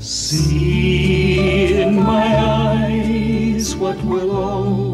See in my eyes what will always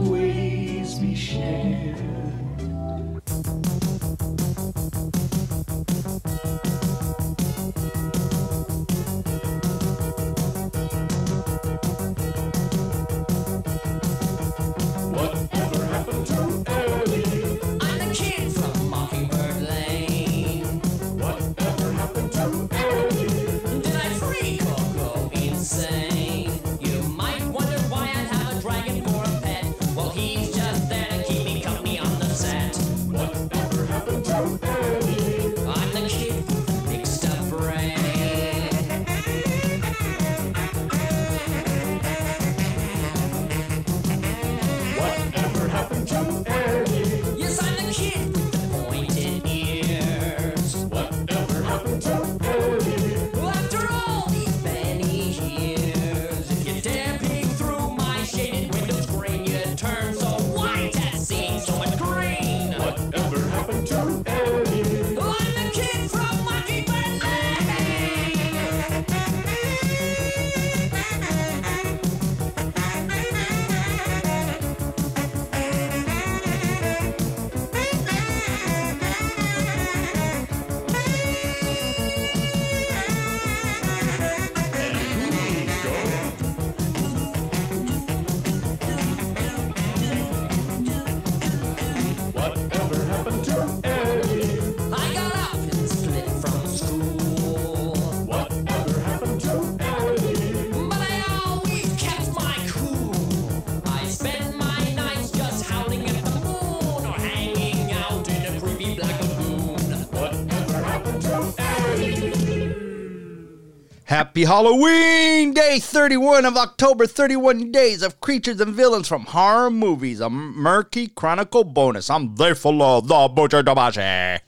Happy Halloween! Day 31 of October, 31 days of creatures and villains from horror movies, a murky chronicle bonus. I'm Diafullah, the Butcher Dobashi.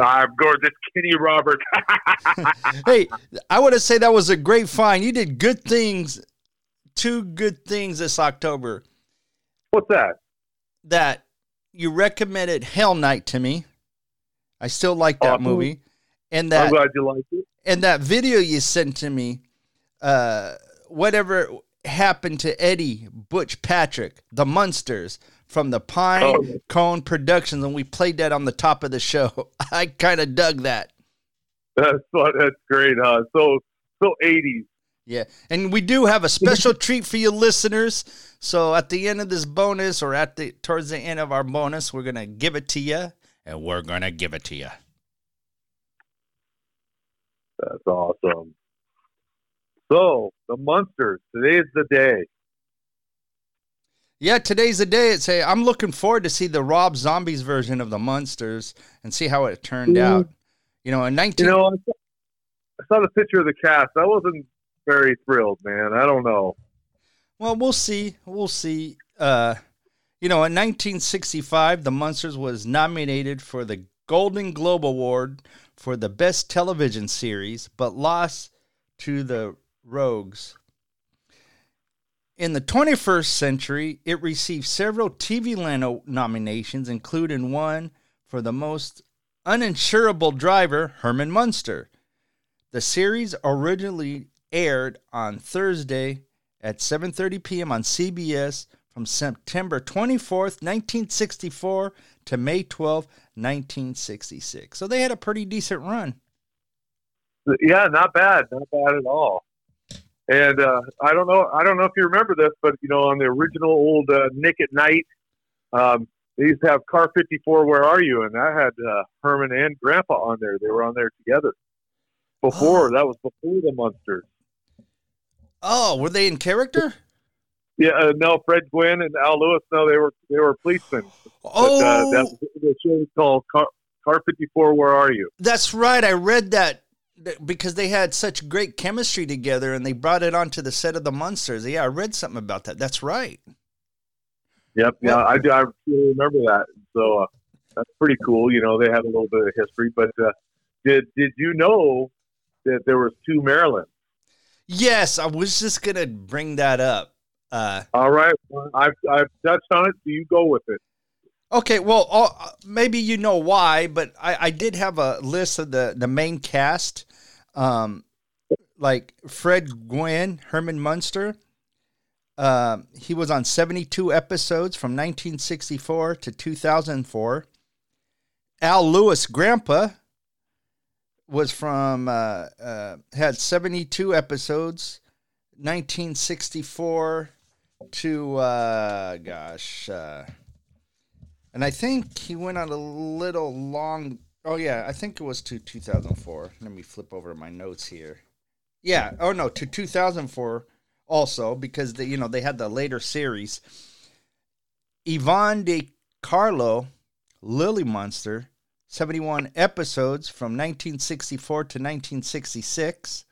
I'm gorgeous Kenny Roberts. Hey, I want to say that was a great find. You did good things, two good things this October. What's that? That you recommended Hell Night to me. I still like that Awesome. movie. And that I'm glad you liked it. And that video you sent to me, uh, whatever happened to Eddie Butch Patrick, the Munsters from the Pine Oh. Cone Productions, and we played that on the top of the show. I kind of dug that. That's fun. That's great, huh? So so 80s. Yeah, and we do have a special treat for you listeners. So at the end of this bonus, or at the towards the end of our bonus, we're gonna give it to you, and we're gonna give it to you. That's awesome. So the Munsters. Today is the day. Yeah, today's the day. It's a. I'm looking forward to see the Rob Zombies version of the Munsters and see how it turned Mhm. out. You know, in 19. You know, I saw, I saw the picture of the cast. I wasn't very thrilled, man. I don't know. well, we'll see. We'll see. Uh, you know, in 1965, the Munsters was nominated for the Golden Globe Award for the best television series, but lost to the Rogues. In the 21st century, it received several TV Land nominations, including one for the most uninsurable driver, Herman Munster. The series originally aired on Thursday at 7:30 p.m. on CBS from September 24th, 1964 to May 12th, 1966. So they had a pretty decent run. Yeah, not bad. Not bad at all. And uh, I don't know. I don't know if you remember this, but you know, on the original old uh, Nick at Night, um, they used to have Car 54. Where are you? And I had uh, Herman and Grandpa on there. They were on there together. Before that was before the Munsters. Oh, were they in character? Yeah, uh, no, Fred Gwynne and Al Lewis. No, they were they were policemen. But, Oh, uh, that the show was called Car, Car 54. Where are you? that's right. I read that because they had such great chemistry together and they brought it onto the set of the Munsters. Yeah, I read something about that. That's right. Yep, yeah, I, do- I really remember that. So uh, that's pretty cool. You know, they had a little bit of history. But uh, did did you know that there was two Marilyn? Yes, I was just gonna bring that up. Uh, All right, I've I've touched on it. So you go with it. okay, well, uh, maybe you know why, but I, I did have a list of the the main cast. Um, like Fred Gwynne, Herman Munster. Uh, he was on 72 episodes from 1964 to 2004. Al Lewis, Grandpa, was from uh, uh, had 72 episodes, 1964 to uh, gosh, uh, and I think he went on a little long. Oh yeah, I think it was to 2004. Let me flip over my notes here. Yeah. Oh no, to 2004 also because they, you know they had the later series. Yvonne De Carlo, Lily Munster, 71 episodes from 1964 to 1966.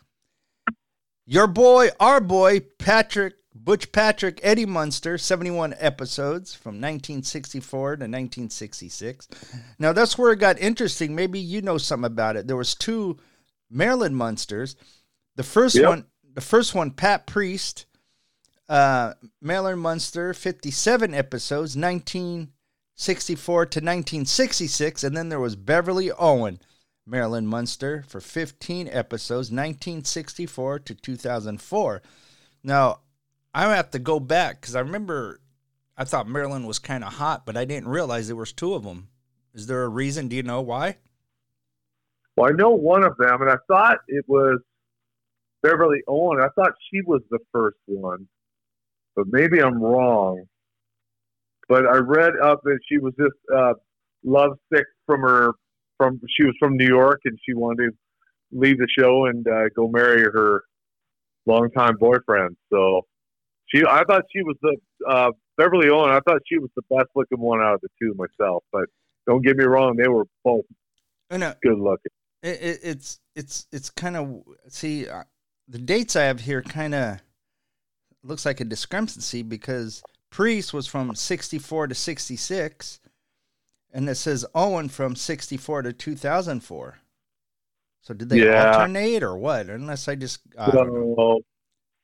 Your boy, our boy, Patrick, Butch Patrick, Eddie Munster, 71 episodes from 1964 to 1966. Now that's where it got interesting. Maybe you know something about it. There was two Marilyn Munsters. The first Yep. one, the first one, Pat Priest, uh, Marilyn Munster, 57 episodes, 1964 to 1966. And then there was Beverly Owen, Marilyn Munster, for 15 episodes, 1964 to 2004. Now, I have to go back because I remember I thought Marilyn was kind of hot, but I didn't realize there was two of them. Is there a reason? Do you know why? Well, I know one of them, and I thought it was Beverly Owen. I thought she was the first one, but maybe I'm wrong. But I read up that she was just uh, lovesick from her from she was from New York and she wanted to leave the show and uh, go marry her longtime boyfriend. So she, I thought she was the uh, Beverly Owen. I thought she was the best looking one out of the two myself. But don't get me wrong, they were both I know good looking. it, it, it's it's it's kind of see uh, the dates I have here kind of looks like a discrepancy because Priest was from 64 to 66 and it says Owen from 64 to 2004. So did they Yeah. alternate or what? Unless I just I don't know. So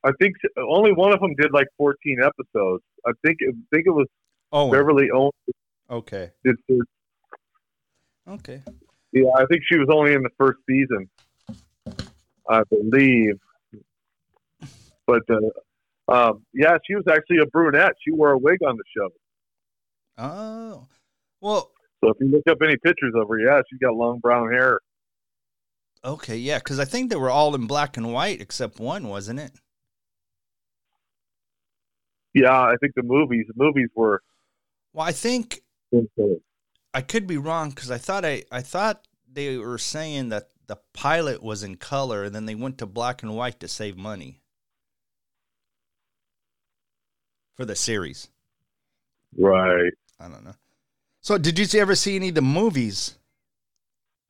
I think only one of them did like 14 episodes. I think I think it was Owen. Beverly Owen Okay. did. Okay. Yeah, I think she was only in the first season, I believe. But uh, um, yeah, she was actually a brunette. She wore a wig on the show. Oh. Well, So if you look up any pictures of her, yeah, she's got long brown hair. okay, yeah, cuz I think they were all in black and white except one, wasn't it? Yeah, I think the movies the movies were. Well, I think I could be wrong because I thought I, I thought they were saying that the pilot was in color and then they went to black and white to save money for the series. Right. I don't know. So, did you ever see any of the movies?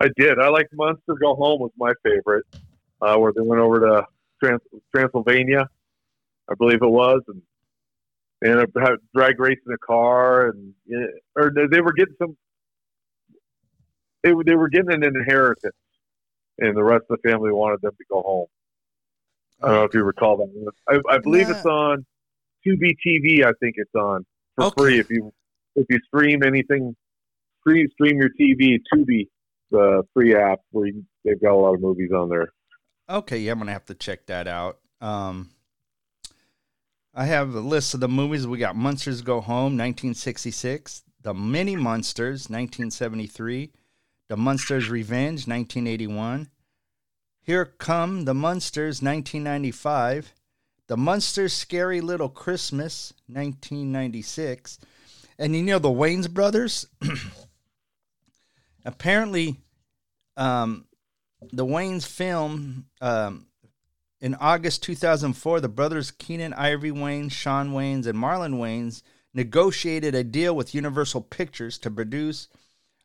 I did. I liked Munster Go Home was my favorite, uh, where they went over to Trans- Transylvania, I believe it was, and and a, had drag race in a car, and or they- were getting some. They were they were getting an inheritance, and the rest of the family wanted them to go home. I don't know if you recall that. I, I believe Nah. it's on Tubi TV. I think it's on for Okay. free if you if you stream anything. Free stream your TV Tubi, the free app where you, they've got a lot of movies on there. Okay, yeah, I'm gonna have to check that out. Um, I have a list of the movies. We got Munsters Go Home, 1966. The Mini Munsters, 1973. The Munsters Revenge, 1981. Here Come the Munsters, 1995. The Munsters Scary Little Christmas, 1996. And you know the Wayans Brothers? Apparently, um, the Wayans film um, in August 2004, the brothers Keenen Ivory Wayans, Shawn Wayans, and Marlon Wayans negotiated a deal with Universal Pictures to produce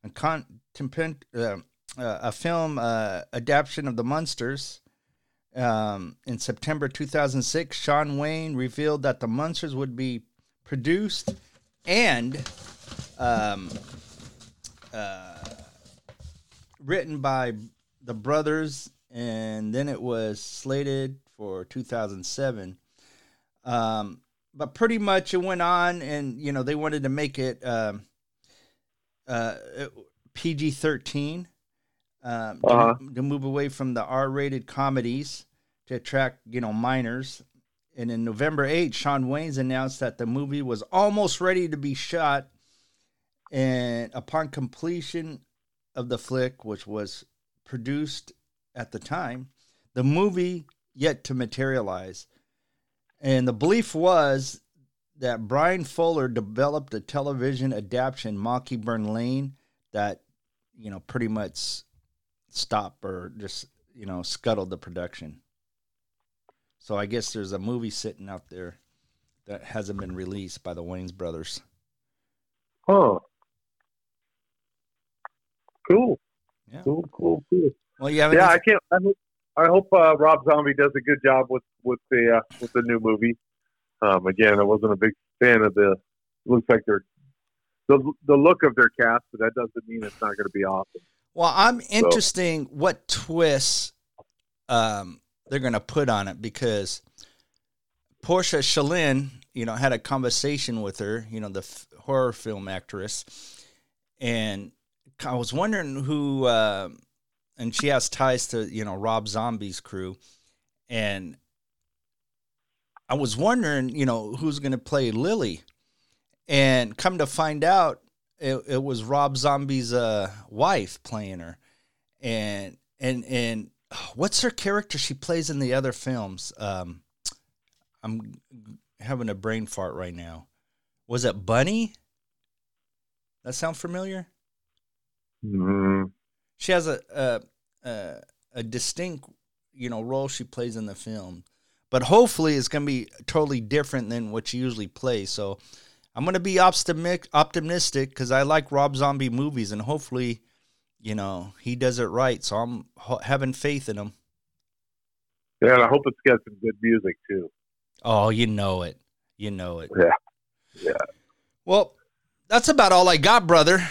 a, uh, uh, a film uh, adaptation of the Munsters. Um, in September 2006, Shawn Wayans revealed that the Munsters would be produced and um, uh, written by the brothers, and then it was slated for 2007. Um, but pretty much it went on, and you know they wanted to make it um, uh, PG 13 um, to- Uh-huh. to, move away from the R rated comedies. to attract, you know, minors. And in November 8, Shawn Wayans announced that the movie was almost ready to be shot. And upon completion of the flick, which was produced at the time, the movie yet to materialize. And the belief was that Bryan Fuller developed a television adaptation, Mockingbird Lane, that, you know, pretty much stopped or just, you know, scuttled the production. So I guess there's a movie sitting out there that hasn't been released by the Wayans brothers. Huh. Cool. Yeah. Cool. Cool. Cool. Well, you have Yeah, I can't. I hope, I hope uh, Rob Zombie does a good job with with the uh, with the new movie. Um, again, I wasn't a big fan of the. Looks like they're the the look of their cast, but that doesn't mean it's not going to be awesome. Well, I'm interesting what twists um, they're going to put on it because Portia Shalin, you know, had a conversation with her, you know, the f- horror film actress, and I was wondering who, uh, and she has ties to you know Rob Zombie's crew, and I was wondering, you know, who's going to play Lily, and come to find out, it, it was Rob Zombie's uh, wife playing her, and and and what's her character she plays in the other films? Um, I'm having a brain fart right now. Was it Bunny? That sound familiar? Mm, She has a a a, a distinct you know role she plays in the film, but hopefully it's gonna be totally different than what she usually plays. So I'm gonna be optimistic optimistic because I like Rob Zombie movies, and hopefully, you know, he does it right. So I'm ho- having faith in him. yeah, and I hope it's got some good music too. Oh, you know it, you know it. Yeah. Yeah. Well, that's about all I got, brother.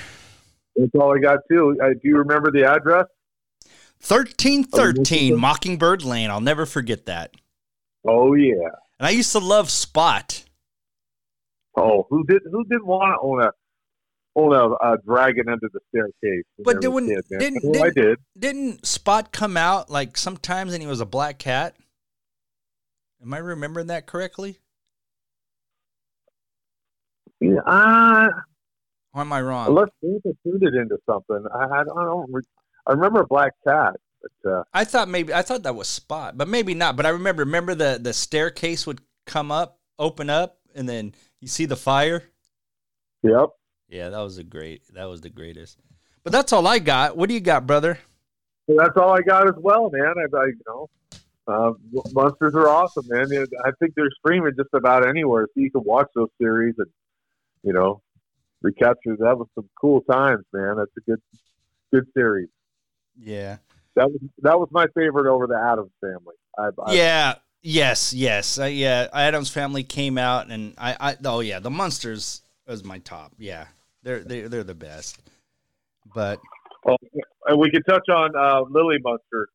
That's all I got too. Uh, do you remember the address? Thirteen thirteen Mockingbird Lane. I'll never forget that. Oh yeah. And I used to love Spot. Oh, who did who didn't want to own a own a, a dragon under the staircase? But didn't- kids, didn't- Oh, I didn't- did. didn't Spot come out like sometimes and he was a black cat? Am I remembering that correctly? Yeah, uh, Or am I wrong? unless Santa turned it into something. I, I don't. I, re- I remember black cat, but uh, I thought maybe I thought that was Spot, but maybe not. But I remember remember the the staircase would come up, open up, and then you see the fire. yep. Yeah, that was a great. That was the greatest. But that's all I got. What do you got, brother? So that's all I got as well, man. I, I you know, uh, Munsters are awesome, man. I think they're streaming just about anywhere, so you can watch those series and you know recapture. That was some cool times, man. That's a good good series. Yeah. That was that was my favorite over the Addams Family. I, I, Yeah. Yes. Yes. Uh, yeah. Addams Family came out, and I. I. Oh yeah, the Munsters was my top. Yeah, they're they're they're the best. But Oh, and we can touch on uh, Lily Munster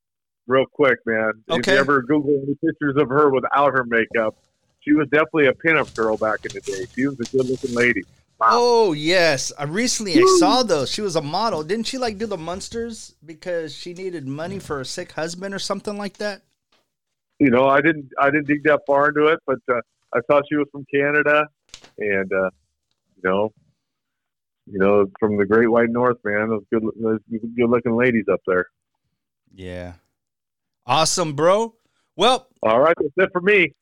real quick, man. If you ever Google any pictures of her without her makeup, she was definitely a pinup girl back in the day. She was a good looking lady. Oh yes, I recently I saw those. She was a model. Didn't she like do the Munsters because she needed money for a sick husband or something like that? You know, I didn't I didn't dig that far into it, but uh, I saw she was from Canada, and uh, you know, you know, from the Great White North, man. Those good those good looking ladies up there. Yeah. Awesome, bro. Well, All right, that's it for me.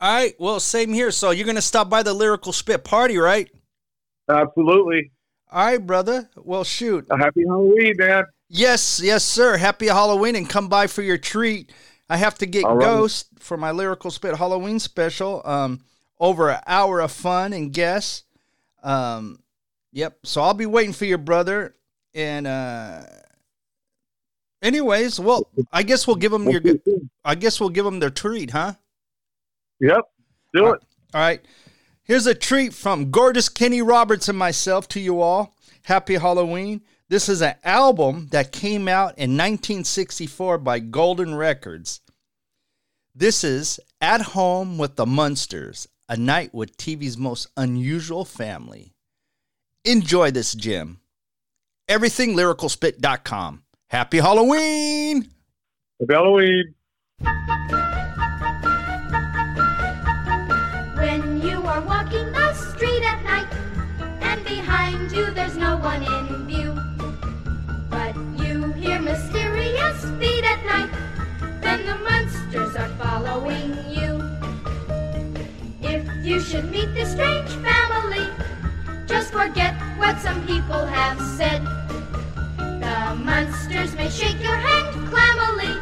all right. Well, same here. So you're gonna stop by the Lyrical Spit party, right? Absolutely. All right, brother. Well, shoot. A happy Halloween, man. Yes, yes, sir. Happy Halloween and come by for your treat. I have to get All right. Ghost for my Lyrical Spit Halloween special. Um, over an hour of fun and guests. Um, yep. So I'll be waiting for your brother. And uh, anyways, well, I guess we'll give them your. I guess we'll give them their treat, huh? Yep. Do it. All right. Here's a treat from gorgeous Kenny Roberts and myself to you all. Happy Halloween. This is an album that came out in 1964 by Golden Records. This is At Home with the Munsters, a night with TV's most unusual family. Enjoy this gem. EverythingLyricalSpit.com. Happy Halloween! Happy Halloween. You there's no one in view. But you hear mysterious feet at night, then the Munsters are following you. If you should meet this strange family, just forget what some people have said. The Munsters may shake your hand clammily,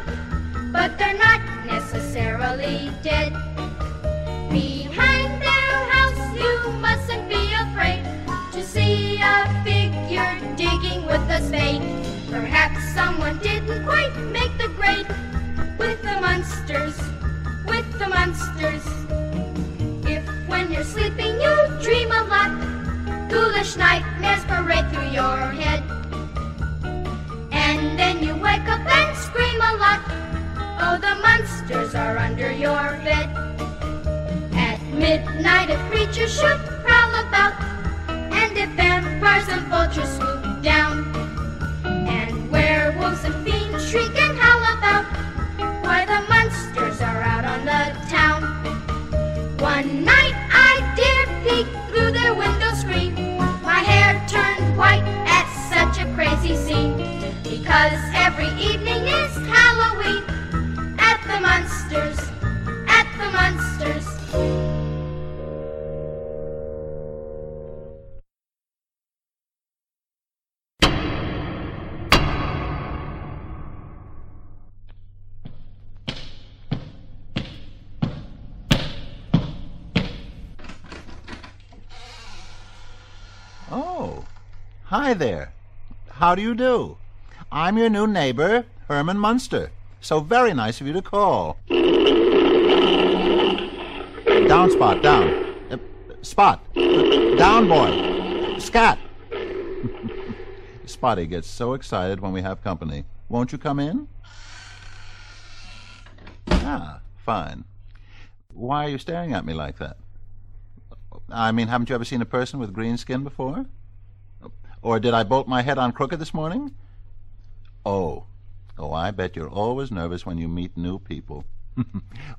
but they're not necessarily dead. Behind their house, you mustn't be spade. Perhaps someone didn't quite make the grade with the Munsters, with the Munsters. If when you're sleeping you dream a lot, foolish nightmares parade through your head. And then you wake up and scream a lot. Oh, the Munsters are under your bed. At midnight, a creature should prowl about. And if vampires and vultures swoop down, hi there. How do you do? I'm your new neighbor, Herman Munster. So very nice of you to call. Down, Spot, down. Uh, spot. Uh, down, boy. Scat. Spotty gets so excited when we have company. Won't you come in? Ah, fine. Why are you staring at me like that? I mean, haven't you ever seen a person with green skin before? Or did I bolt my head on crooked this morning? Oh. Oh, I bet you're always nervous when you meet new people.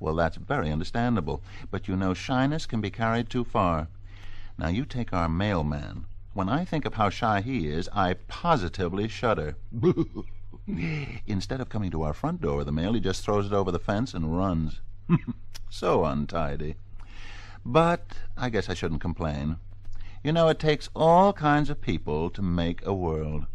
well, that's very understandable. But you know, shyness can be carried too far. Now, you take our mailman. When I think of how shy he is, I positively shudder. Instead of coming to our front door with the mail, he just throws it over the fence and runs. so untidy. But I guess I shouldn't complain. You know, it takes all kinds of people to make a world.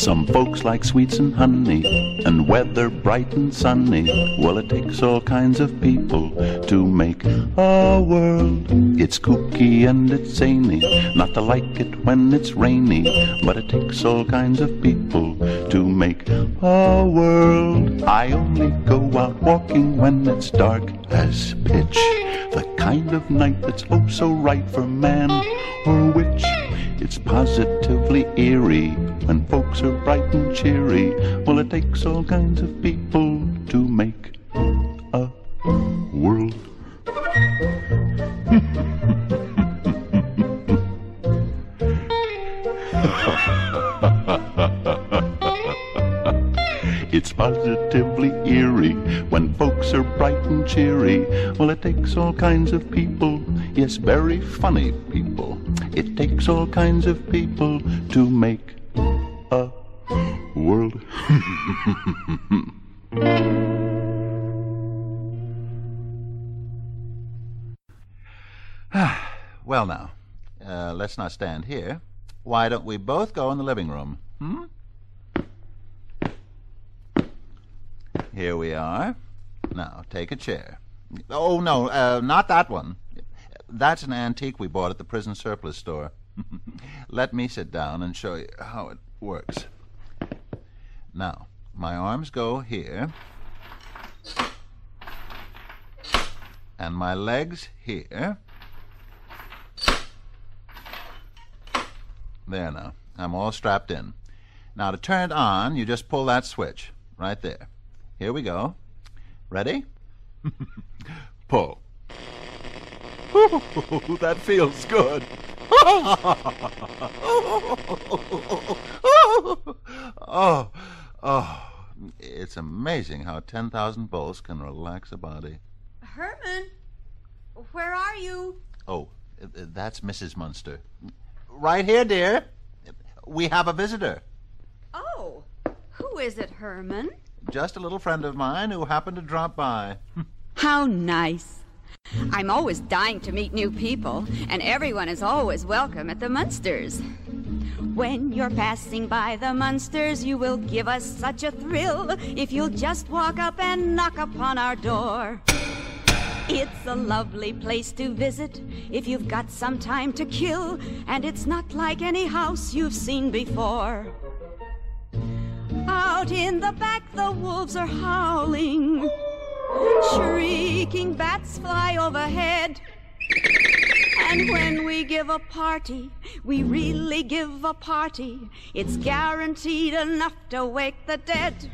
Some folks like sweets and honey and weather bright and sunny. Well, it takes all kinds of people to make a world. It's kooky and it's zany, not to like it when it's rainy. But it takes all kinds of people to make a world. I only go out walking when it's dark as pitch. The kind of night that's oh so right for man or witch. It's positively eerie when folks are bright and cheery. Well, it takes all kinds of people to make a world. It's positively eerie when folks are bright and cheery. Well, it takes all kinds of people, yes, very funny people. It takes all kinds of people to make a world. well, now, uh, let's not stand here. Why don't we both go in the living room? Hmm? Here we are. Now, take a chair. Oh, no, uh, not that one. That's an antique we bought at the prison surplus store. Let me sit down and show you how it works. Now, my arms go here, and my legs here. There now. I'm all strapped in. Now, to turn it on, you just pull that switch right there. Here we go. Ready? Pull. that feels good. oh, oh, it's it's amazing how 10,000 volts can relax a body. Herman, where are you? Oh, that's Mrs. Munster. Right here, dear. We have a visitor. Oh, who is it, Herman? Just a little friend of mine who happened to drop by. How nice. I'm always dying to meet new people, and everyone is always welcome at the Munsters. When you're passing by the Munsters, you will give us such a thrill if you'll just walk up and knock upon our door. It's a lovely place to visit if you've got some time to kill, and it's not like any house you've seen before. Out in the back, the wolves are howling. Shrieking bats fly overhead. And when we give a party, we really give a party. It's guaranteed enough to wake the dead.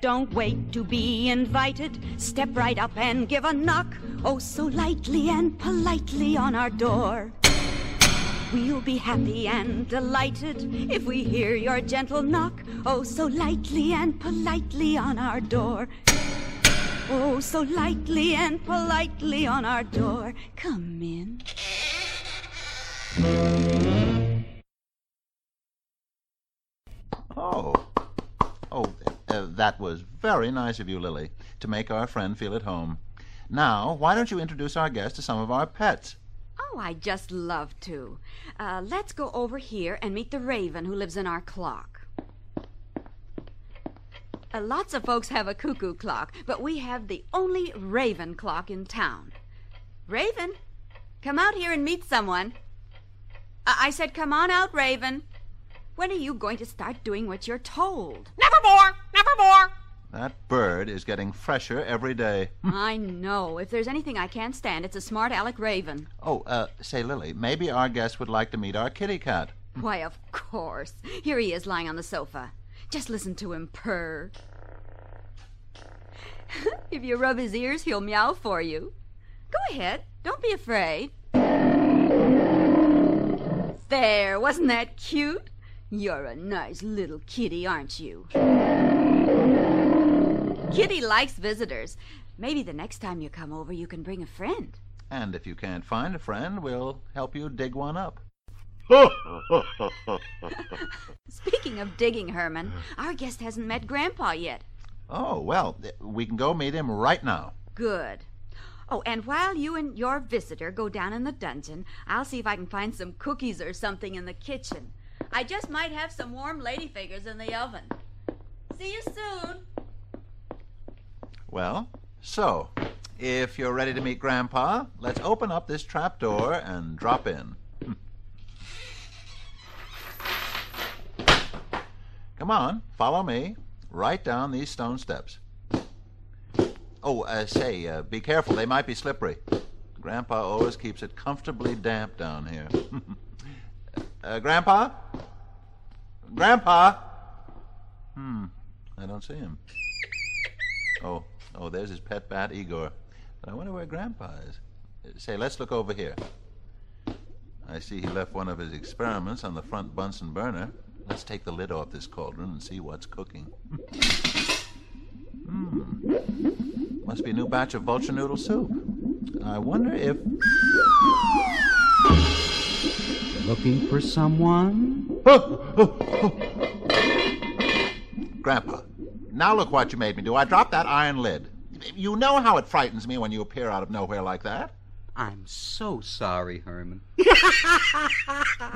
Don't wait to be invited. Step right up and give a knock. Oh, so lightly and politely on our door. We'll be happy and delighted if we hear your gentle knock. Oh, so lightly and politely on our door. Oh, so lightly and politely on our door. Come in. Oh. Oh, uh, that was very nice of you, Lily, to make our friend feel at home. Now, why don't you introduce our guest to some of our pets? Oh, I'd just love to. Uh, let's go over here and meet the raven who lives in our clock. Uh, lots of folks have a cuckoo clock, but we have the only raven clock in town. Raven, come out here and meet someone. I, I said, come on out, Raven. When are you going to start doing what you're told? Nevermore! Nevermore! That bird is getting fresher every day. I know. If there's anything I can't stand, it's a smart aleck raven. Oh, uh, say, Lily, maybe our guest would like to meet our kitty cat. Why, of course. Here he is lying on the sofa. Just listen to him purr. if you rub his ears, he'll meow for you. Go ahead. Don't be afraid. There, wasn't that cute? You're a nice little kitty, aren't you? Kitty likes visitors. Maybe the next time you come over, you can bring a friend. And if you can't find a friend, we'll help you dig one up. Speaking of digging, Herman, our guest hasn't met Grandpa yet. Oh, well, we can go meet him right now. Good. Oh, and while you and your visitor go down in the dungeon, I'll see if I can find some cookies or something in the kitchen. I just might have some warm lady ladyfingers in the oven. See you soon. Well, so, if you're ready to meet Grandpa, let's open up this trap door and drop in. Come on, follow me. Right down these stone steps. Oh, uh, say, uh, be careful. They might be slippery. Grandpa always keeps it comfortably damp down here. uh, Grandpa? Grandpa? Hmm, I don't see him. Oh, oh, there's his pet bat, Igor. But I wonder where Grandpa is. Say, let's look over here. I see he left one of his experiments on the front Bunsen burner. Let's take the lid off this cauldron and see what's cooking. Hmm. Must be a new batch of vulture noodle soup. I wonder if. Looking for someone? Grandpa, now look what you made me do. I dropped that iron lid. You know how it frightens me when you appear out of nowhere like that. I'm so sorry, Herman.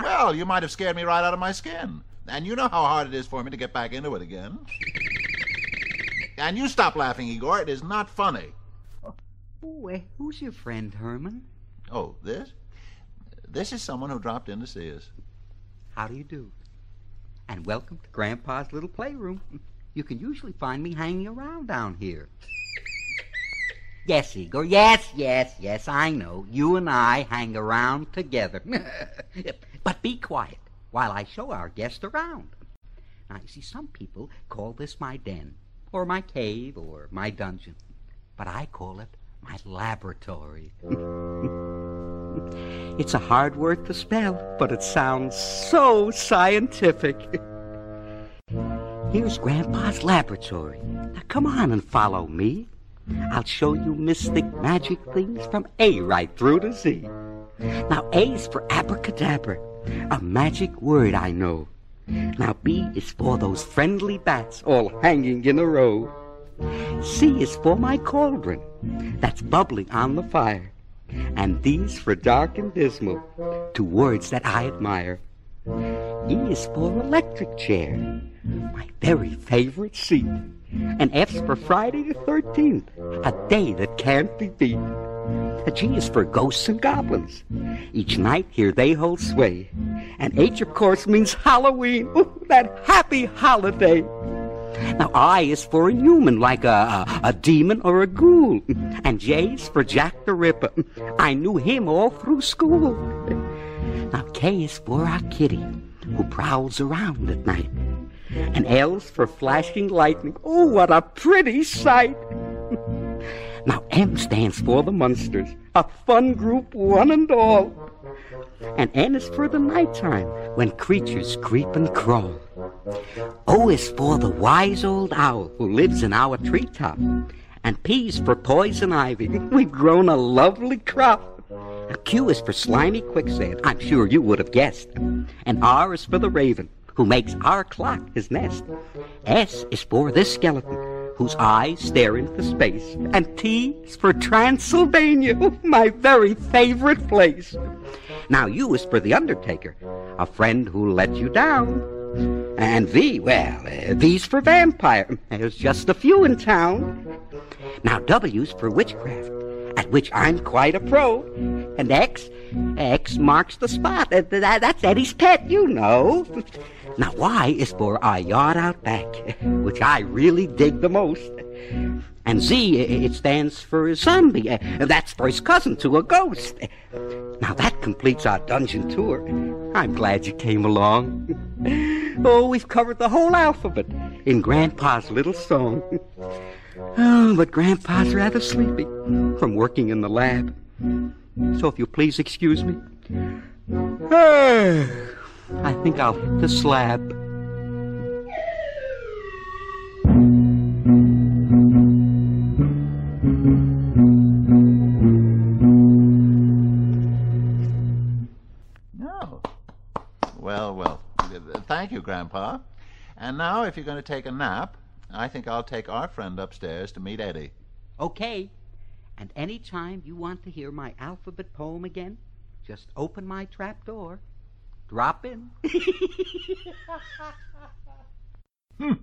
Well, you might have scared me right out of my skin. And you know how hard it is for me to get back into it again. And you stop laughing, Igor. It is not funny. Eh, who's your friend, Herman? Oh, this? This is someone who dropped in to see us. How do you do? And welcome to Grandpa's little playroom. You can usually find me hanging around down here. Yes, Igor. Yes, yes, yes, I know. You and I hang around together. but be quiet while I show our guest around. Now, you see, some people call this my den, or my cave, or my dungeon. But I call it my laboratory. It's a hard word to spell, but it sounds so scientific. Here's Grandpa's laboratory. Now come on and follow me. I'll show you mystic magic things from A right through to Z. Now A's for abracadabra, a magic word I know. Now B is for those friendly bats all hanging in a row. C is for my cauldron that's bubbling on the fire. And D's for dark and dismal, two words that I admire. E is for electric chair, my very favorite seat. And F's for Friday the 13th, a day that can't be beat. A G is for ghosts and goblins. Each night here they hold sway. And H, of course, means Halloween, Ooh, that happy holiday. Now, I is for a human, like a, a, a demon or a ghoul. And J is for Jack the Ripper. I knew him all through school. Now, K is for our kitty, who prowls around at night. And L's for flashing lightning. Oh, what a pretty sight! Now, M stands for the Munsters, a fun group, one and all. And N is for the nighttime, when creatures creep and crawl. O is for the wise old owl who lives in our treetop. And P is for poison ivy. We've grown a lovely crop. Q is for slimy quicksand. I'm sure you would have guessed. And R is for the raven who makes our clock his nest. S is for this skeleton whose eyes stare into space. And T is for Transylvania, my very favorite place. Now U is for the undertaker, a friend who let you down. And V, well, uh, V's for vampire. There's just a few in town. Now W's for witchcraft, which I'm quite a pro. And X, X marks the spot. That's Eddie's pet, you know. Now Y is for our yard out back, which I really dig the most. And Z, it stands for zombie. Uh, That's for his cousin to a ghost. Now that completes our dungeon tour. I'm glad you came along. Oh, we've covered the whole alphabet in Grandpa's little song. Oh, but Grandpa's rather sleepy from working in the lab. So if you'll please excuse me. I think I'll hit the slab. No. Well, well. Thank you, Grandpa. And now, if you're going to take a nap, I think I'll take our friend upstairs to meet Eddie. Okay. And any time you want to hear my alphabet poem again, just open my trap door. Drop in. Hmm.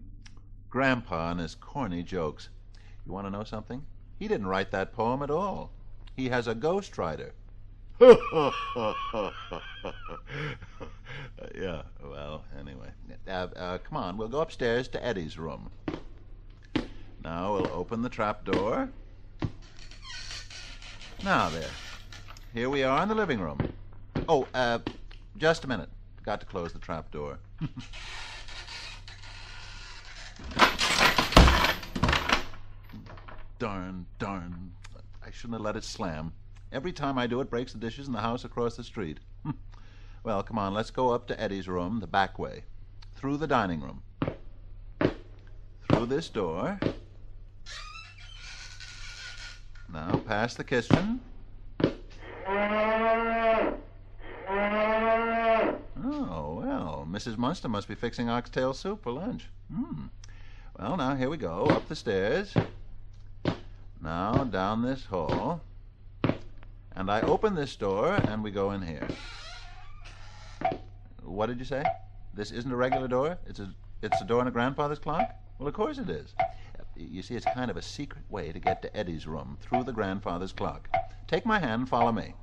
Grandpa and his corny jokes. You want to know something? He didn't write that poem at all. He has a ghostwriter. yeah, well, anyway. Uh, uh, come on, we'll go upstairs to Eddie's room. Now we'll open the trap door. Now, there. Here we are in the living room. Oh, uh, just a minute. Got to close the trap door. Darn, darn. I shouldn't have let it slam. Every time I do it, breaks the dishes in the house across the street. well, come on, let's go up to Eddie's room the back way. Through the dining room. Through this door. Now, past the kitchen. Oh, well, Mrs. Munster must be fixing oxtail soup for lunch. Hmm. Well, now, here we go. Up the stairs. Now, down this hall. And I open this door, and we go in here. What did you say? This isn't a regular door? It's a, it's a door in a grandfather's clock? Well, of course it is. You see, it's kind of a secret way to get to Eddie's room through the grandfather's clock. Take my hand and follow me.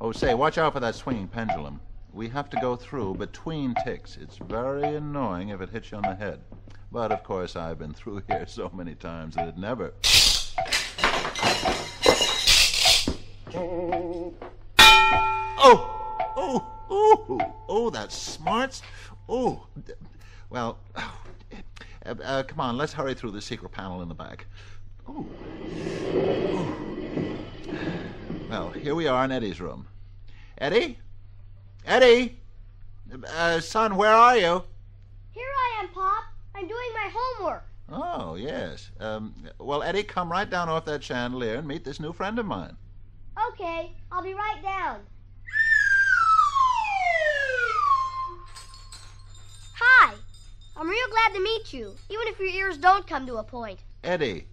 Oh, say, watch out for that swinging pendulum. We have to go through between ticks. It's very annoying if it hits you on the head. But of course, I've been through here so many times that it never. Oh! Oh! Oh! Oh, that smarts! Oh! Well, uh, uh, come on, let's hurry through the secret panel in the back. Oh. Well, here we are in Eddie's room. Eddie? Eddie? Uh, son, where are you? Here I am, Pop. I'm doing my homework. Oh, yes. Um, well, Eddie, come right down off that chandelier and meet this new friend of mine. Okay, I'll be right down. Hi. I'm real glad to meet you, even if your ears don't come to a point. Eddie,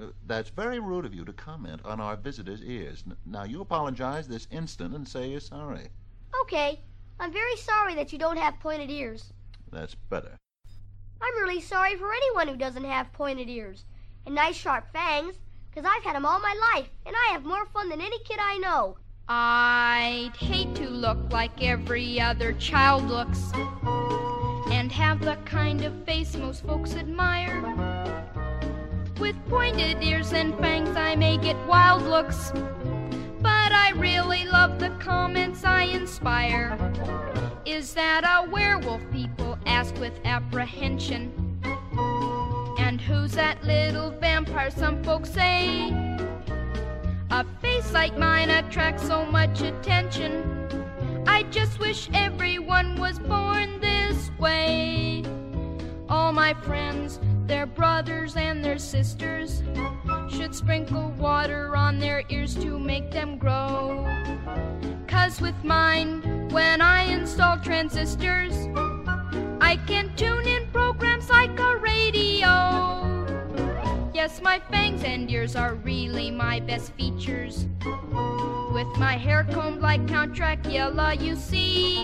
uh, that's very rude of you to comment on our visitor's ears. Now, you apologize this instant and say you're sorry. Okay, I'm very sorry that you don't have pointed ears. That's better. I'm really sorry for anyone who doesn't have pointed ears and nice sharp fangs, because I've had 'em all my life, and I have more fun than any kid I know. I'd hate to look like every other child looks and have the kind of face most folks admire. With pointed ears and fangs, I may get wild looks, but I really love the comments I inspire. Is that a werewolf? People ask with apprehension. Who's that little vampire? Some folks say. A face like mine attracts so much attention. I just wish everyone was born this way. All my friends, their brothers and their sisters, should sprinkle water on their ears to make them grow. Cause with mine, when I install transistors, I can tune in programs like a radio. Yes, my fangs and ears are really my best features. With my hair combed like Count Dracula, you see.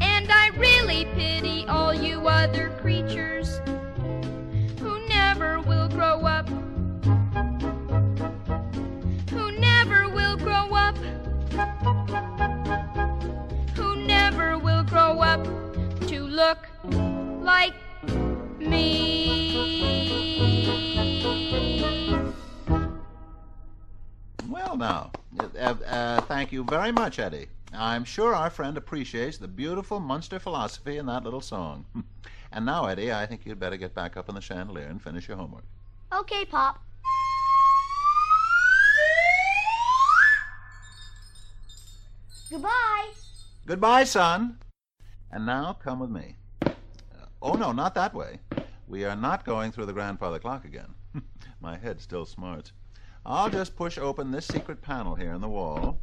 And I really pity all you other creatures who never will grow up. Who never will grow up. Who never will grow up look like me. Well, now, uh, uh, thank you very much, Eddie. I'm sure our friend appreciates the beautiful Munster philosophy in that little song. and now, Eddie, I think you'd better get back up in the chandelier and finish your homework. Okay, Pop. Goodbye. Goodbye, son. And now, come with me. Uh, oh, no, not that way. We are not going through the grandfather clock again. My head still smarts. I'll just push open this secret panel here in the wall.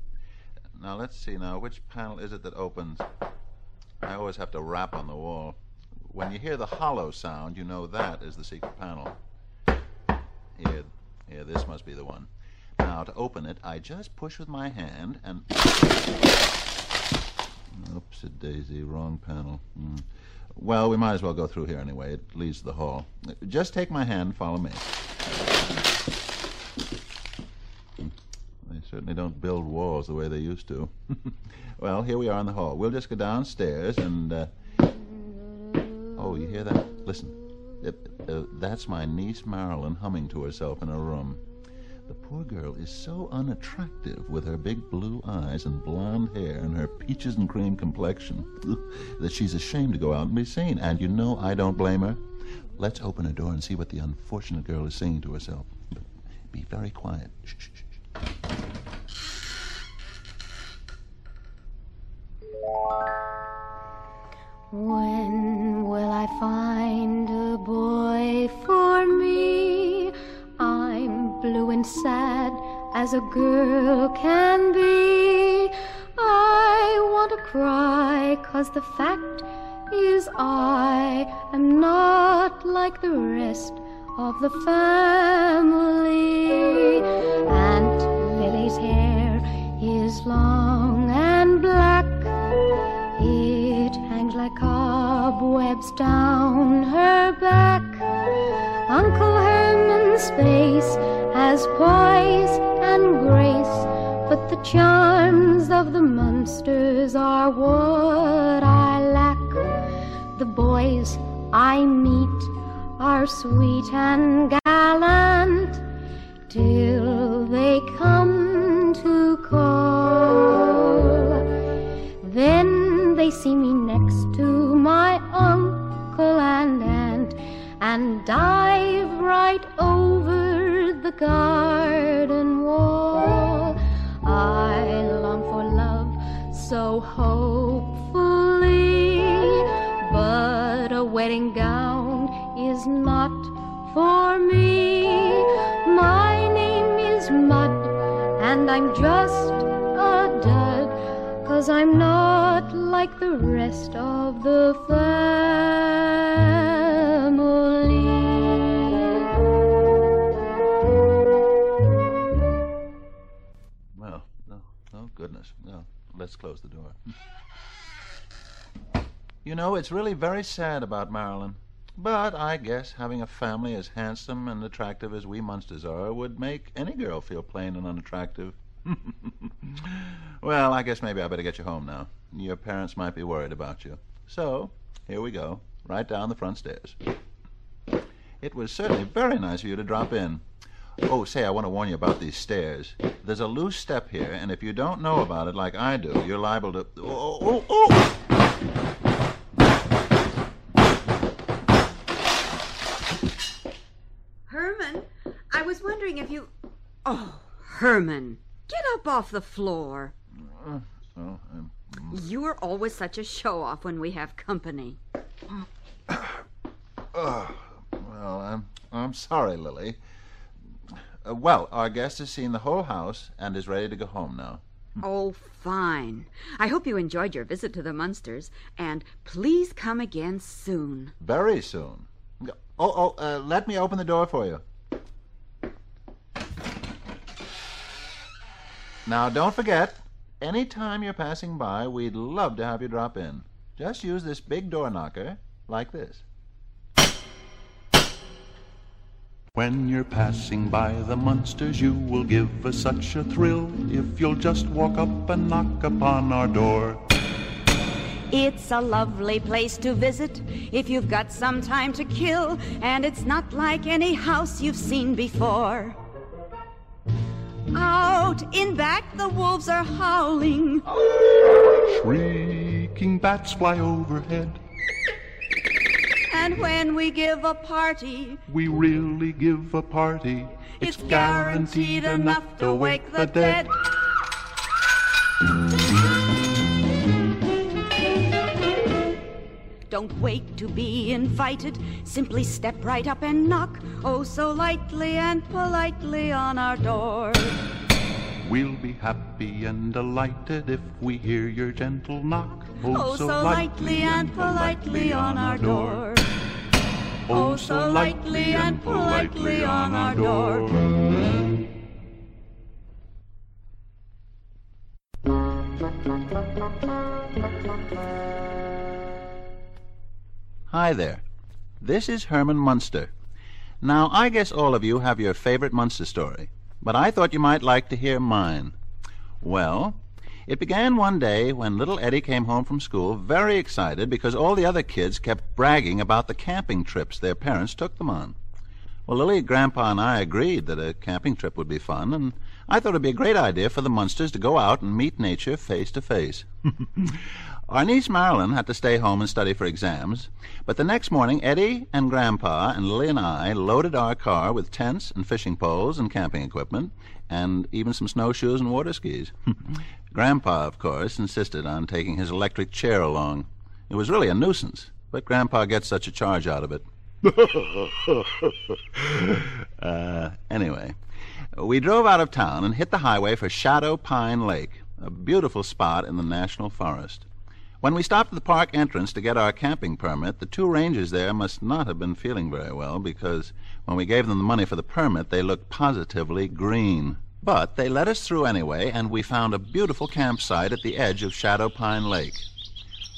Now, let's see now, which panel is it that opens? I always have to rap on the wall. When you hear the hollow sound, you know that is the secret panel. Here, here, this must be the one. Now, to open it, I just push with my hand and. Oops, daisy, wrong panel. Hmm. Well, we might as well go through here anyway. It leads to the hall. Just take my hand, follow me. They certainly don't build walls the way they used to. well, here we are in the hall. We'll just go downstairs and. Uh... Oh, you hear that? Listen. Uh, that's my niece Marilyn humming to herself in her room. The poor girl is so unattractive with her big blue eyes and blonde hair and her peaches and cream complexion that she's ashamed to go out and be seen. And you know I don't blame her. Let's open her door and see what the unfortunate girl is singing to herself. But be very quiet. Shh, shh, shh. When will I find as a girl can be. I want to cry, cause the fact is I am not like the rest of the family. Aunt Lily's hair is long and black. It hangs like cobwebs down her back. Uncle Face has poise and grace, but the charms of the Munsters are what I lack. The boys I meet are sweet and gallant till they come to call. Then they see me next to my uncle and aunt and dive right over the garden wall. I long for love so hopefully. But a wedding gown is not for me. My name is Mud, and I'm just a dud. Cause I'm not like the rest of the family. Let's close the door. You know, it's really very sad about Marilyn. But I guess having a family as handsome and attractive as we Munsters are would make any girl feel plain and unattractive. well, I guess maybe I better get you home now. Your parents might be worried about you. So, here we go, right down the front stairs. It was certainly very nice of you to drop in. Oh, say, I want to warn you about these stairs. There's a loose step here, and if you don't know about it like I do, you're liable to. Oh, oh, oh! Herman, I was wondering if you. Oh, Herman, get up off the floor. Uh, so, um, You are always such a show off when we have company. oh, well, I'm, I'm sorry, Lily. Uh, well, our guest has seen the whole house and is ready to go home now. Oh, fine. I hope you enjoyed your visit to the Munsters, and please come again soon. Very soon. Oh, oh, uh, let me open the door for you. Now, don't forget, any time you're passing by, we'd love to have you drop in. Just use this big door knocker, like this. When you're passing by the Munsters, you will give us such a thrill if you'll just walk up and knock upon our door. It's a lovely place to visit if you've got some time to kill, and it's not like any house you've seen before. Out in back, the wolves are howling. Shrieking bats fly overhead. And when we give a party, We really give a party. it's guaranteed enough to wake the dead. Don't wait to be invited. Simply step right up and knock, oh so lightly and politely on our door. We'll be happy and delighted if we hear your gentle knock. Oh, oh so lightly and politely on our door. Oh, so lightly and politely on our door. Hi there. This is Herman Munster. Now, I guess all of you have your favorite Munster story, but I thought you might like to hear mine. Well, it began one day when little Eddie came home from school very excited because all the other kids kept bragging about the camping trips their parents took them on. Well, Lily, Grandpa, and I agreed that a camping trip would be fun, and I thought it'd be a great idea for the Munsters to go out and meet nature face to face. Our niece Marilyn had to stay home and study for exams, but the next morning Eddie and Grandpa and Lily and I loaded our car with tents and fishing poles and camping equipment, and even some snowshoes and water skis. Grandpa, of course, insisted on taking his electric chair along. It was really a nuisance, but Grandpa gets such a charge out of it. uh, anyway, we drove out of town and hit the highway for Shadow Pine Lake, a beautiful spot in the National Forest. When we stopped at the park entrance to get our camping permit, the two rangers there must not have been feeling very well because when we gave them the money for the permit, they looked positively green. But they let us through anyway, and we found a beautiful campsite at the edge of Shadow Pine Lake.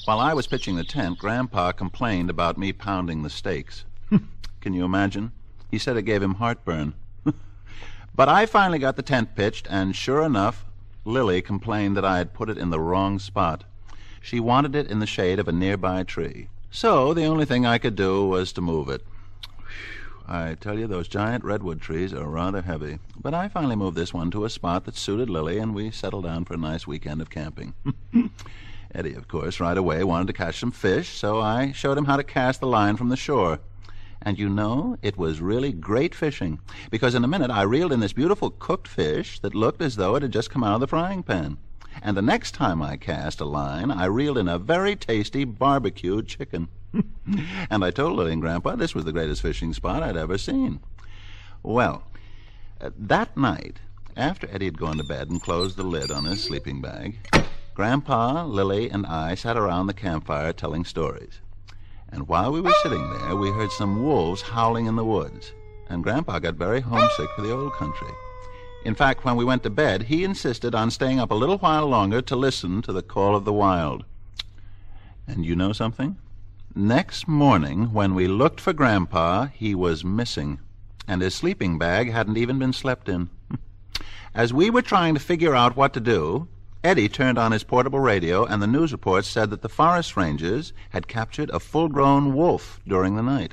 While I was pitching the tent, Grandpa complained about me pounding the stakes. Hmm. Can you imagine? He said it gave him heartburn. but I finally got the tent pitched, and sure enough, Lily complained that I had put it in the wrong spot. She wanted it in the shade of a nearby tree. So the only thing I could do was to move it. I tell you, those giant redwood trees are rather heavy. But I finally moved this one to a spot that suited Lily, and we settled down for a nice weekend of camping. Eddie, of course, right away wanted to catch some fish, so I showed him how to cast the line from the shore. And you know, it was really great fishing, because in a minute I reeled in this beautiful cooked fish that looked as though it had just come out of the frying pan. And the next time I cast a line, I reeled in a very tasty barbecued chicken. and I told Lily and Grandpa this was the greatest fishing spot I'd ever seen. Well, uh, that night, after Eddie had gone to bed and closed the lid on his sleeping bag, Grandpa, Lily, and I sat around the campfire telling stories. And while we were sitting there, we heard some wolves howling in the woods, and Grandpa got very homesick for the old country. In fact, when we went to bed, he insisted on staying up a little while longer to listen to the call of the wild. And you know something? Next morning, when we looked for Grandpa, he was missing, and his sleeping bag hadn't even been slept in. As we were trying to figure out what to do, Eddie turned on his portable radio, and the news reports said that the forest rangers had captured a full grown wolf during the night.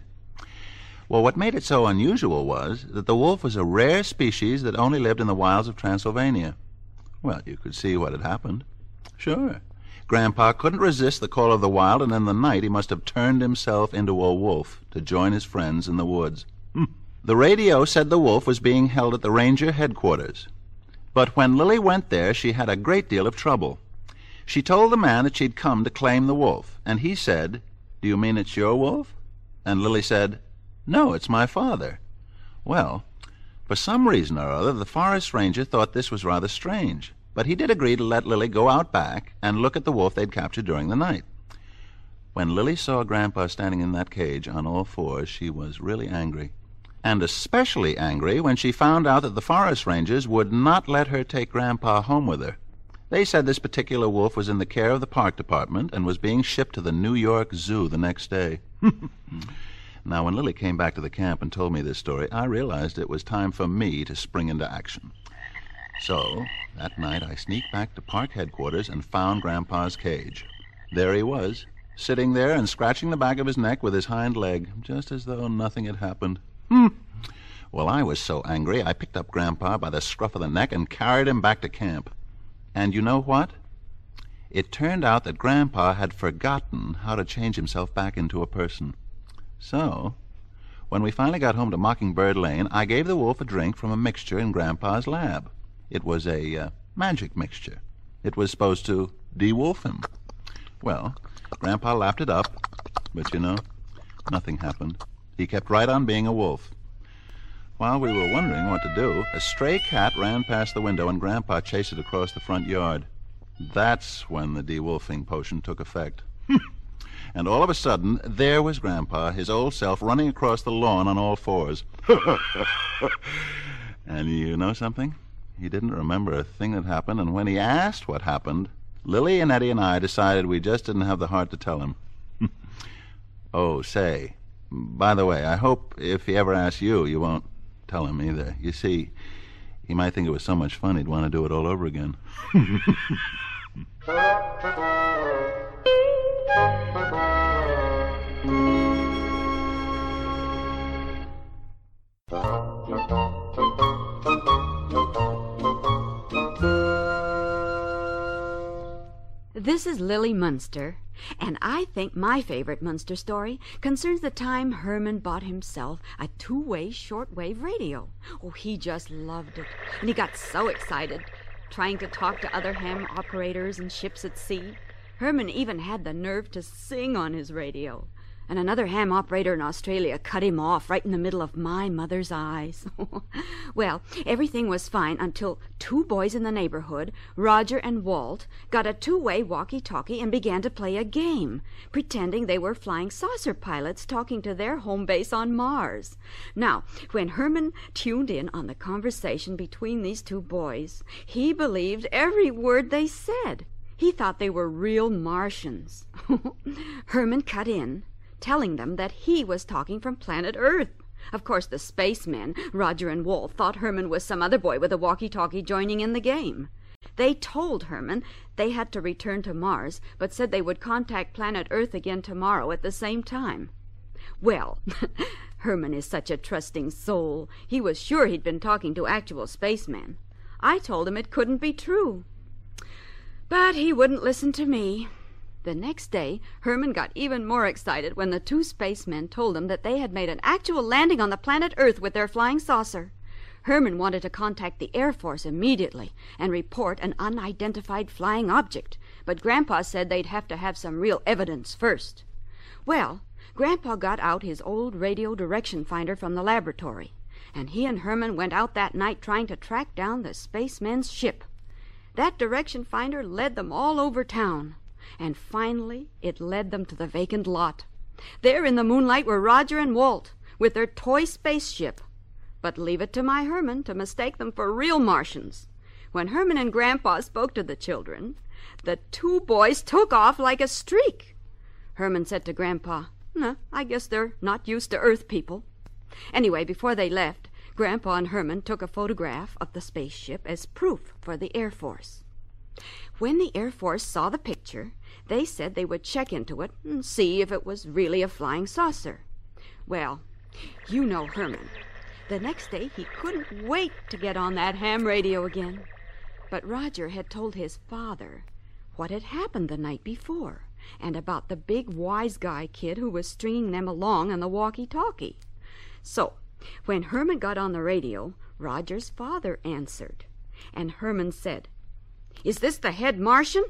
Well, what made it so unusual was that the wolf was a rare species that only lived in the wilds of Transylvania. Well, you could see what had happened. Sure. Grandpa couldn't resist the call of the wild, and in the night he must have turned himself into a wolf to join his friends in the woods. Hmm. The radio said the wolf was being held at the ranger headquarters. But when Lily went there, she had a great deal of trouble. She told the man that she'd come to claim the wolf, and he said, Do you mean it's your wolf? And Lily said, No, it's my father. Well, for some reason or other, the forest ranger thought this was rather strange, but he did agree to let Lily go out back and look at the wolf they'd captured during the night. When Lily saw Grandpa standing in that cage on all fours, she was really angry and especially angry when she found out that the forest rangers would not let her take Grandpa home with her. They said this particular wolf was in the care of the park department and was being shipped to the New York Zoo the next day. now, when Lily came back to the camp and told me this story, I realized it was time for me to spring into action. So, that night, I sneaked back to park headquarters and found Grandpa's cage. There he was, sitting there and scratching the back of his neck with his hind leg, just as though nothing had happened. Hmm. Well, I was so angry, I picked up Grandpa by the scruff of the neck and carried him back to camp. And you know what? It turned out that Grandpa had forgotten how to change himself back into a person. So, when we finally got home to Mockingbird Lane, I gave the wolf a drink from a mixture in Grandpa's lab. It was a uh, magic mixture. It was supposed to de-wolf him. Well, Grandpa lapped it up, but you know, nothing happened. He kept right on being a wolf. While we were wondering what to do, a stray cat ran past the window and Grandpa chased it across the front yard. That's when the de-wolfing potion took effect. And all of a sudden, there was Grandpa, his old self, running across the lawn on all fours. and you know something? He didn't remember a thing that happened, and when he asked what happened, Lily and Eddie and I decided we just didn't have the heart to tell him. oh, say, by the way, I hope if he ever asks you, you won't tell him either. You see, he might think it was so much fun he'd want to do it all over again. This is Lily Munster, and I think my favorite Munster story concerns the time Herman bought himself a two way shortwave radio. Oh, he just loved it, and he got so excited trying to talk to other ham operators and ships at sea. Herman even had the nerve to sing on his radio. And another ham operator in Australia cut him off right in the middle of my mother's eyes. well, everything was fine until two boys in the neighborhood, Roger and Walt, got a two way walkie talkie and began to play a game, pretending they were flying saucer pilots talking to their home base on Mars. Now, when Herman tuned in on the conversation between these two boys, he believed every word they said. He thought they were real Martians. Herman cut in telling them that he was talking from planet Earth. Of course, the spacemen, Roger and Walt, thought Herman was some other boy with a walkie talkie joining in the game. They told Herman they had to return to Mars, but said they would contact planet Earth again tomorrow at the same time. Well, Herman is such a trusting soul. He was sure he'd been talking to actual spacemen. I told him it couldn't be true. But he wouldn't listen to me. The next day, Herman got even more excited when the two spacemen told him that they had made an actual landing on the planet Earth with their flying saucer. Herman wanted to contact the Air Force immediately and report an unidentified flying object, but Grandpa said they'd have to have some real evidence first. Well, Grandpa got out his old radio direction finder from the laboratory, and he and Herman went out that night trying to track down the spacemen's ship. That direction finder led them all over town, and finally it led them to the vacant lot. There in the moonlight were Roger and Walt with their toy spaceship. But leave it to my Herman to mistake them for real Martians. When Herman and Grandpa spoke to the children, the two boys took off like a streak. Herman said to Grandpa, "Nah, I guess they're not used to Earth people. Anyway, before they left, Grandpa and Herman took a photograph of the spaceship as proof for the Air Force. When the Air Force saw the picture, they said they would check into it and see if it was really a flying saucer. Well, you know Herman. The next day he couldn't wait to get on that ham radio again. But Roger had told his father what had happened the night before and about the big wise guy kid who was stringing them along on the walkie talkie. So, when Herman got on the radio, Roger's father answered, and Herman said, Is this the head Martian?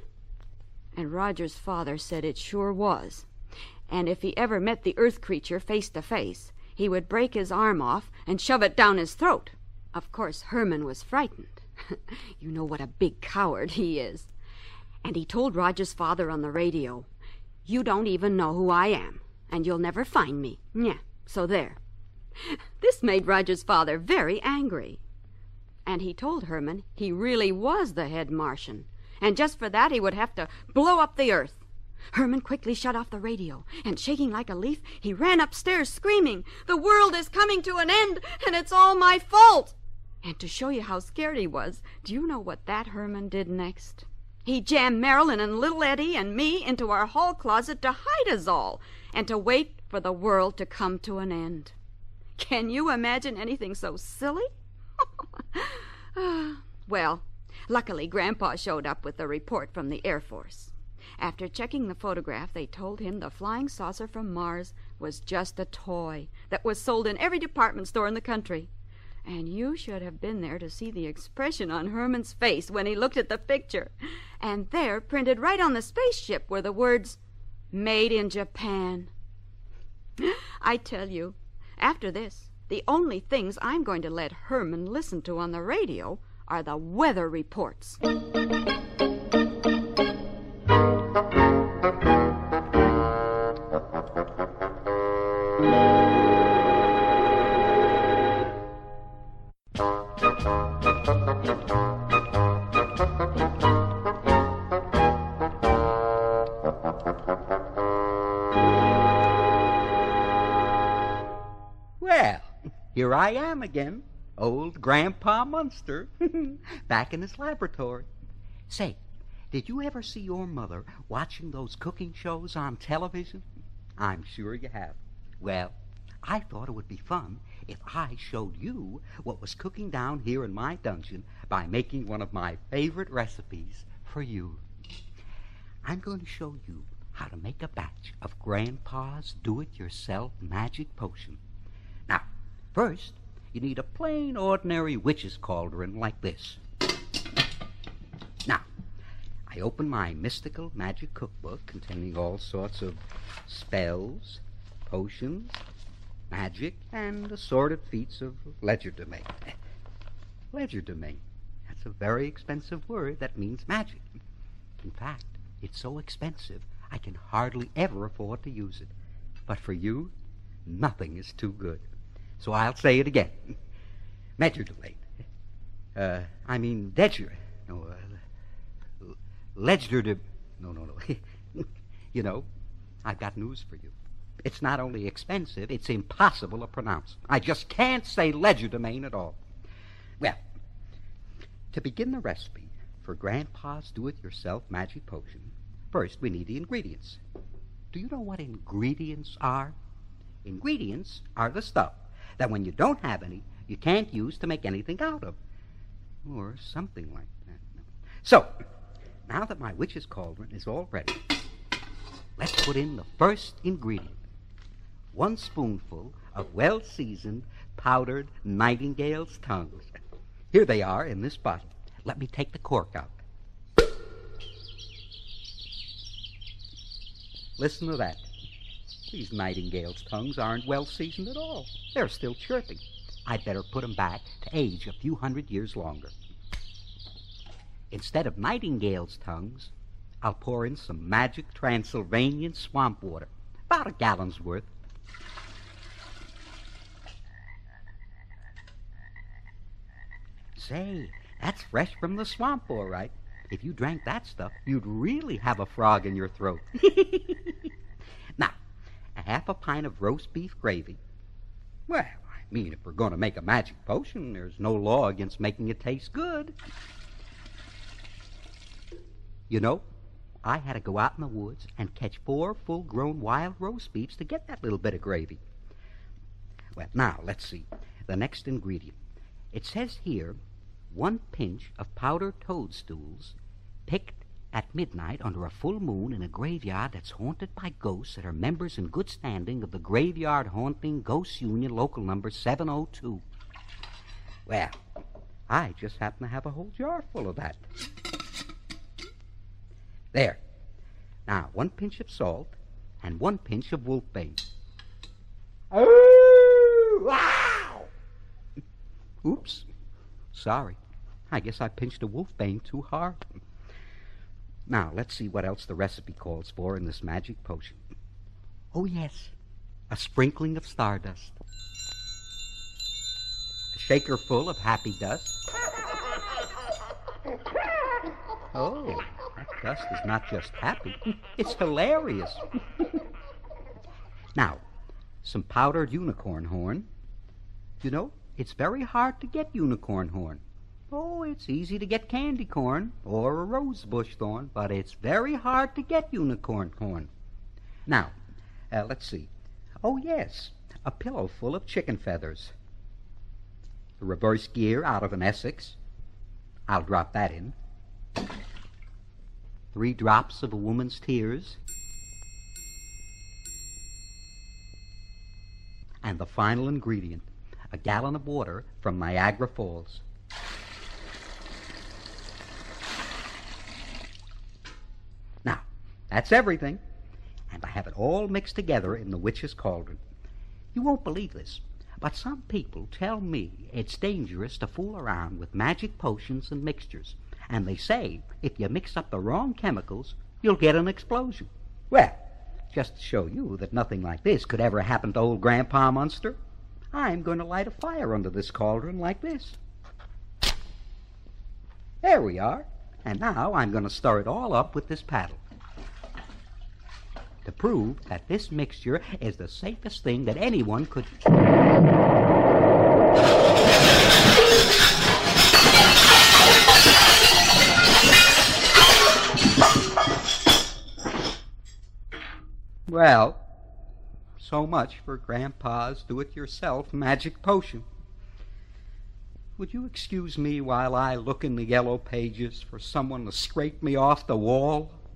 And Roger's father said it sure was. And if he ever met the Earth creature face to face, he would break his arm off and shove it down his throat. Of course, Herman was frightened. you know what a big coward he is. And he told Roger's father on the radio, You don't even know who I am, and you'll never find me. Yeah, so there. This made Roger's father very angry. And he told Herman he really was the head Martian, and just for that he would have to blow up the earth. Herman quickly shut off the radio, and shaking like a leaf, he ran upstairs screaming, The world is coming to an end, and it's all my fault! And to show you how scared he was, do you know what that Herman did next? He jammed Marilyn and little Eddie and me into our hall closet to hide us all, and to wait for the world to come to an end. Can you imagine anything so silly? well, luckily Grandpa showed up with a report from the Air Force. After checking the photograph, they told him the flying saucer from Mars was just a toy that was sold in every department store in the country. And you should have been there to see the expression on Herman's face when he looked at the picture. And there, printed right on the spaceship, were the words, Made in Japan. I tell you, after this, the only things I'm going to let Herman listen to on the radio are the weather reports. Again, old Grandpa Munster, back in his laboratory. Say, did you ever see your mother watching those cooking shows on television? I'm sure you have. Well, I thought it would be fun if I showed you what was cooking down here in my dungeon by making one of my favorite recipes for you. I'm going to show you how to make a batch of Grandpa's do-it-yourself magic potion. Now, first, you need a plain, ordinary witch's cauldron like this. Now, I open my mystical magic cookbook containing all sorts of spells, potions, magic, and assorted feats of legerdemain. Legerdemain. That's a very expensive word that means magic. In fact, it's so expensive I can hardly ever afford to use it. But for you, nothing is too good. So I'll say it again. Legerdemain. Uh, I mean, ledger. No, uh, ledger de... No, no, no. you know, I've got news for you. It's not only expensive, it's impossible to pronounce. I just can't say legerdemain at all. Well, to begin the recipe for Grandpa's do-it-yourself magic potion, first we need the ingredients. Do you know what ingredients are? Ingredients are the stuff that when you don't have any, you can't use to make anything out of. Or something like that. So, now that my witch's cauldron is all ready, let's put in the first ingredient one spoonful of well seasoned powdered nightingale's tongues. Here they are in this bottle. Let me take the cork out. Listen to that. These nightingale's tongues aren't well seasoned at all. They're still chirping. I'd better put 'em back to age a few hundred years longer. Instead of nightingale's tongues, I'll pour in some magic Transylvanian swamp water, about a gallon's worth. Say, that's fresh from the swamp, all right. If you drank that stuff, you'd really have a frog in your throat. now, a half a pint of roast beef gravy. Well, I mean, if we're going to make a magic potion, there's no law against making it taste good. You know, I had to go out in the woods and catch four full grown wild roast beefs to get that little bit of gravy. Well, now, let's see. The next ingredient. It says here one pinch of powdered toadstools picked at midnight under a full moon in a graveyard that's haunted by ghosts that are members in good standing of the Graveyard Haunting Ghosts Union Local Number 702. Well, I just happen to have a whole jar full of that. There. Now, one pinch of salt and one pinch of wolfbane. Oh! Wow! Oops. Sorry. I guess I pinched a wolfbane too hard. Now, let's see what else the recipe calls for in this magic potion. Oh, yes. A sprinkling of stardust. A shaker full of happy dust. Oh, that dust is not just happy, it's hilarious. now, some powdered unicorn horn. You know, it's very hard to get unicorn horn. Oh, it's easy to get candy corn or a rose bush thorn, but it's very hard to get unicorn corn. Now, uh, let's see. Oh, yes, a pillow full of chicken feathers. The reverse gear out of an Essex. I'll drop that in. Three drops of a woman's tears. And the final ingredient a gallon of water from Niagara Falls. Now, that's everything. And I have it all mixed together in the witch's cauldron. You won't believe this, but some people tell me it's dangerous to fool around with magic potions and mixtures. And they say if you mix up the wrong chemicals, you'll get an explosion. Well, just to show you that nothing like this could ever happen to old Grandpa Munster, I'm going to light a fire under this cauldron like this. There we are. And now I'm going to stir it all up with this paddle. To prove that this mixture is the safest thing that anyone could. Well, so much for Grandpa's do it yourself magic potion. Would you excuse me while I look in the yellow pages for someone to scrape me off the wall?